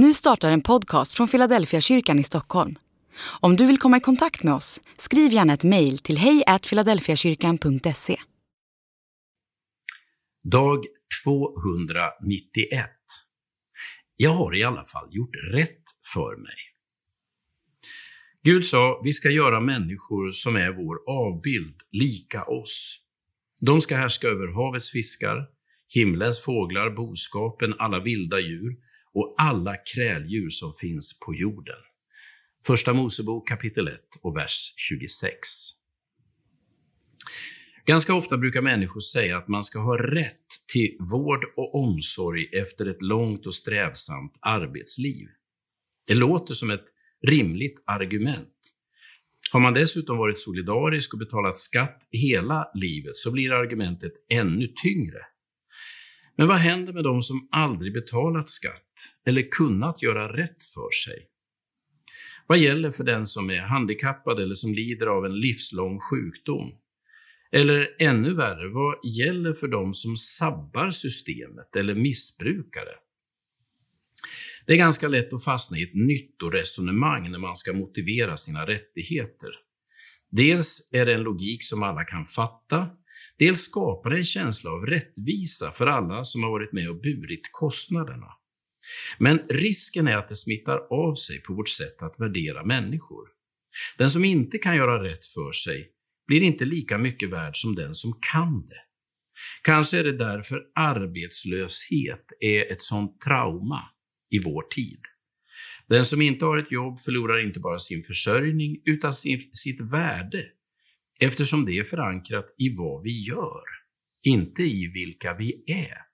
Nu startar en podcast från Philadelphia kyrkan i Stockholm. Om du vill komma i kontakt med oss, skriv gärna ett mejl till hejfiladelfiakyrkan.se. Dag 291. Jag har i alla fall gjort rätt för mig. Gud sa, vi ska göra människor som är vår avbild, lika oss. De ska härska över havets fiskar, himlens fåglar, boskapen, alla vilda djur och alla kräldjur som finns på jorden. Första Mosebok kapitel 1 och vers 26. Ganska ofta brukar människor säga att man ska ha rätt till vård och omsorg efter ett långt och strävsamt arbetsliv. Det låter som ett rimligt argument. Har man dessutom varit solidarisk och betalat skatt hela livet så blir argumentet ännu tyngre. Men vad händer med de som aldrig betalat skatt eller kunnat göra rätt för sig? Vad gäller för den som är handikappad eller som lider av en livslång sjukdom? Eller ännu värre, vad gäller för de som sabbar systemet eller missbrukar det? Det är ganska lätt att fastna i ett nyttoresonemang när man ska motivera sina rättigheter. Dels är det en logik som alla kan fatta, dels skapar det en känsla av rättvisa för alla som har varit med och burit kostnaderna. Men risken är att det smittar av sig på vårt sätt att värdera människor. Den som inte kan göra rätt för sig blir inte lika mycket värd som den som kan det. Kanske är det därför arbetslöshet är ett sånt trauma i vår tid. Den som inte har ett jobb förlorar inte bara sin försörjning utan sin, sitt värde eftersom det är förankrat i vad vi gör, inte i vilka vi är.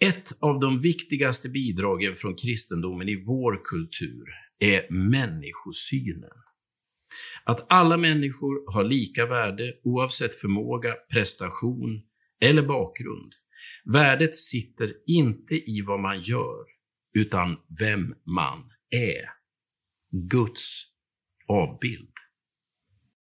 Ett av de viktigaste bidragen från kristendomen i vår kultur är människosynen. Att alla människor har lika värde oavsett förmåga, prestation eller bakgrund. Värdet sitter inte i vad man gör, utan vem man är. Guds avbild.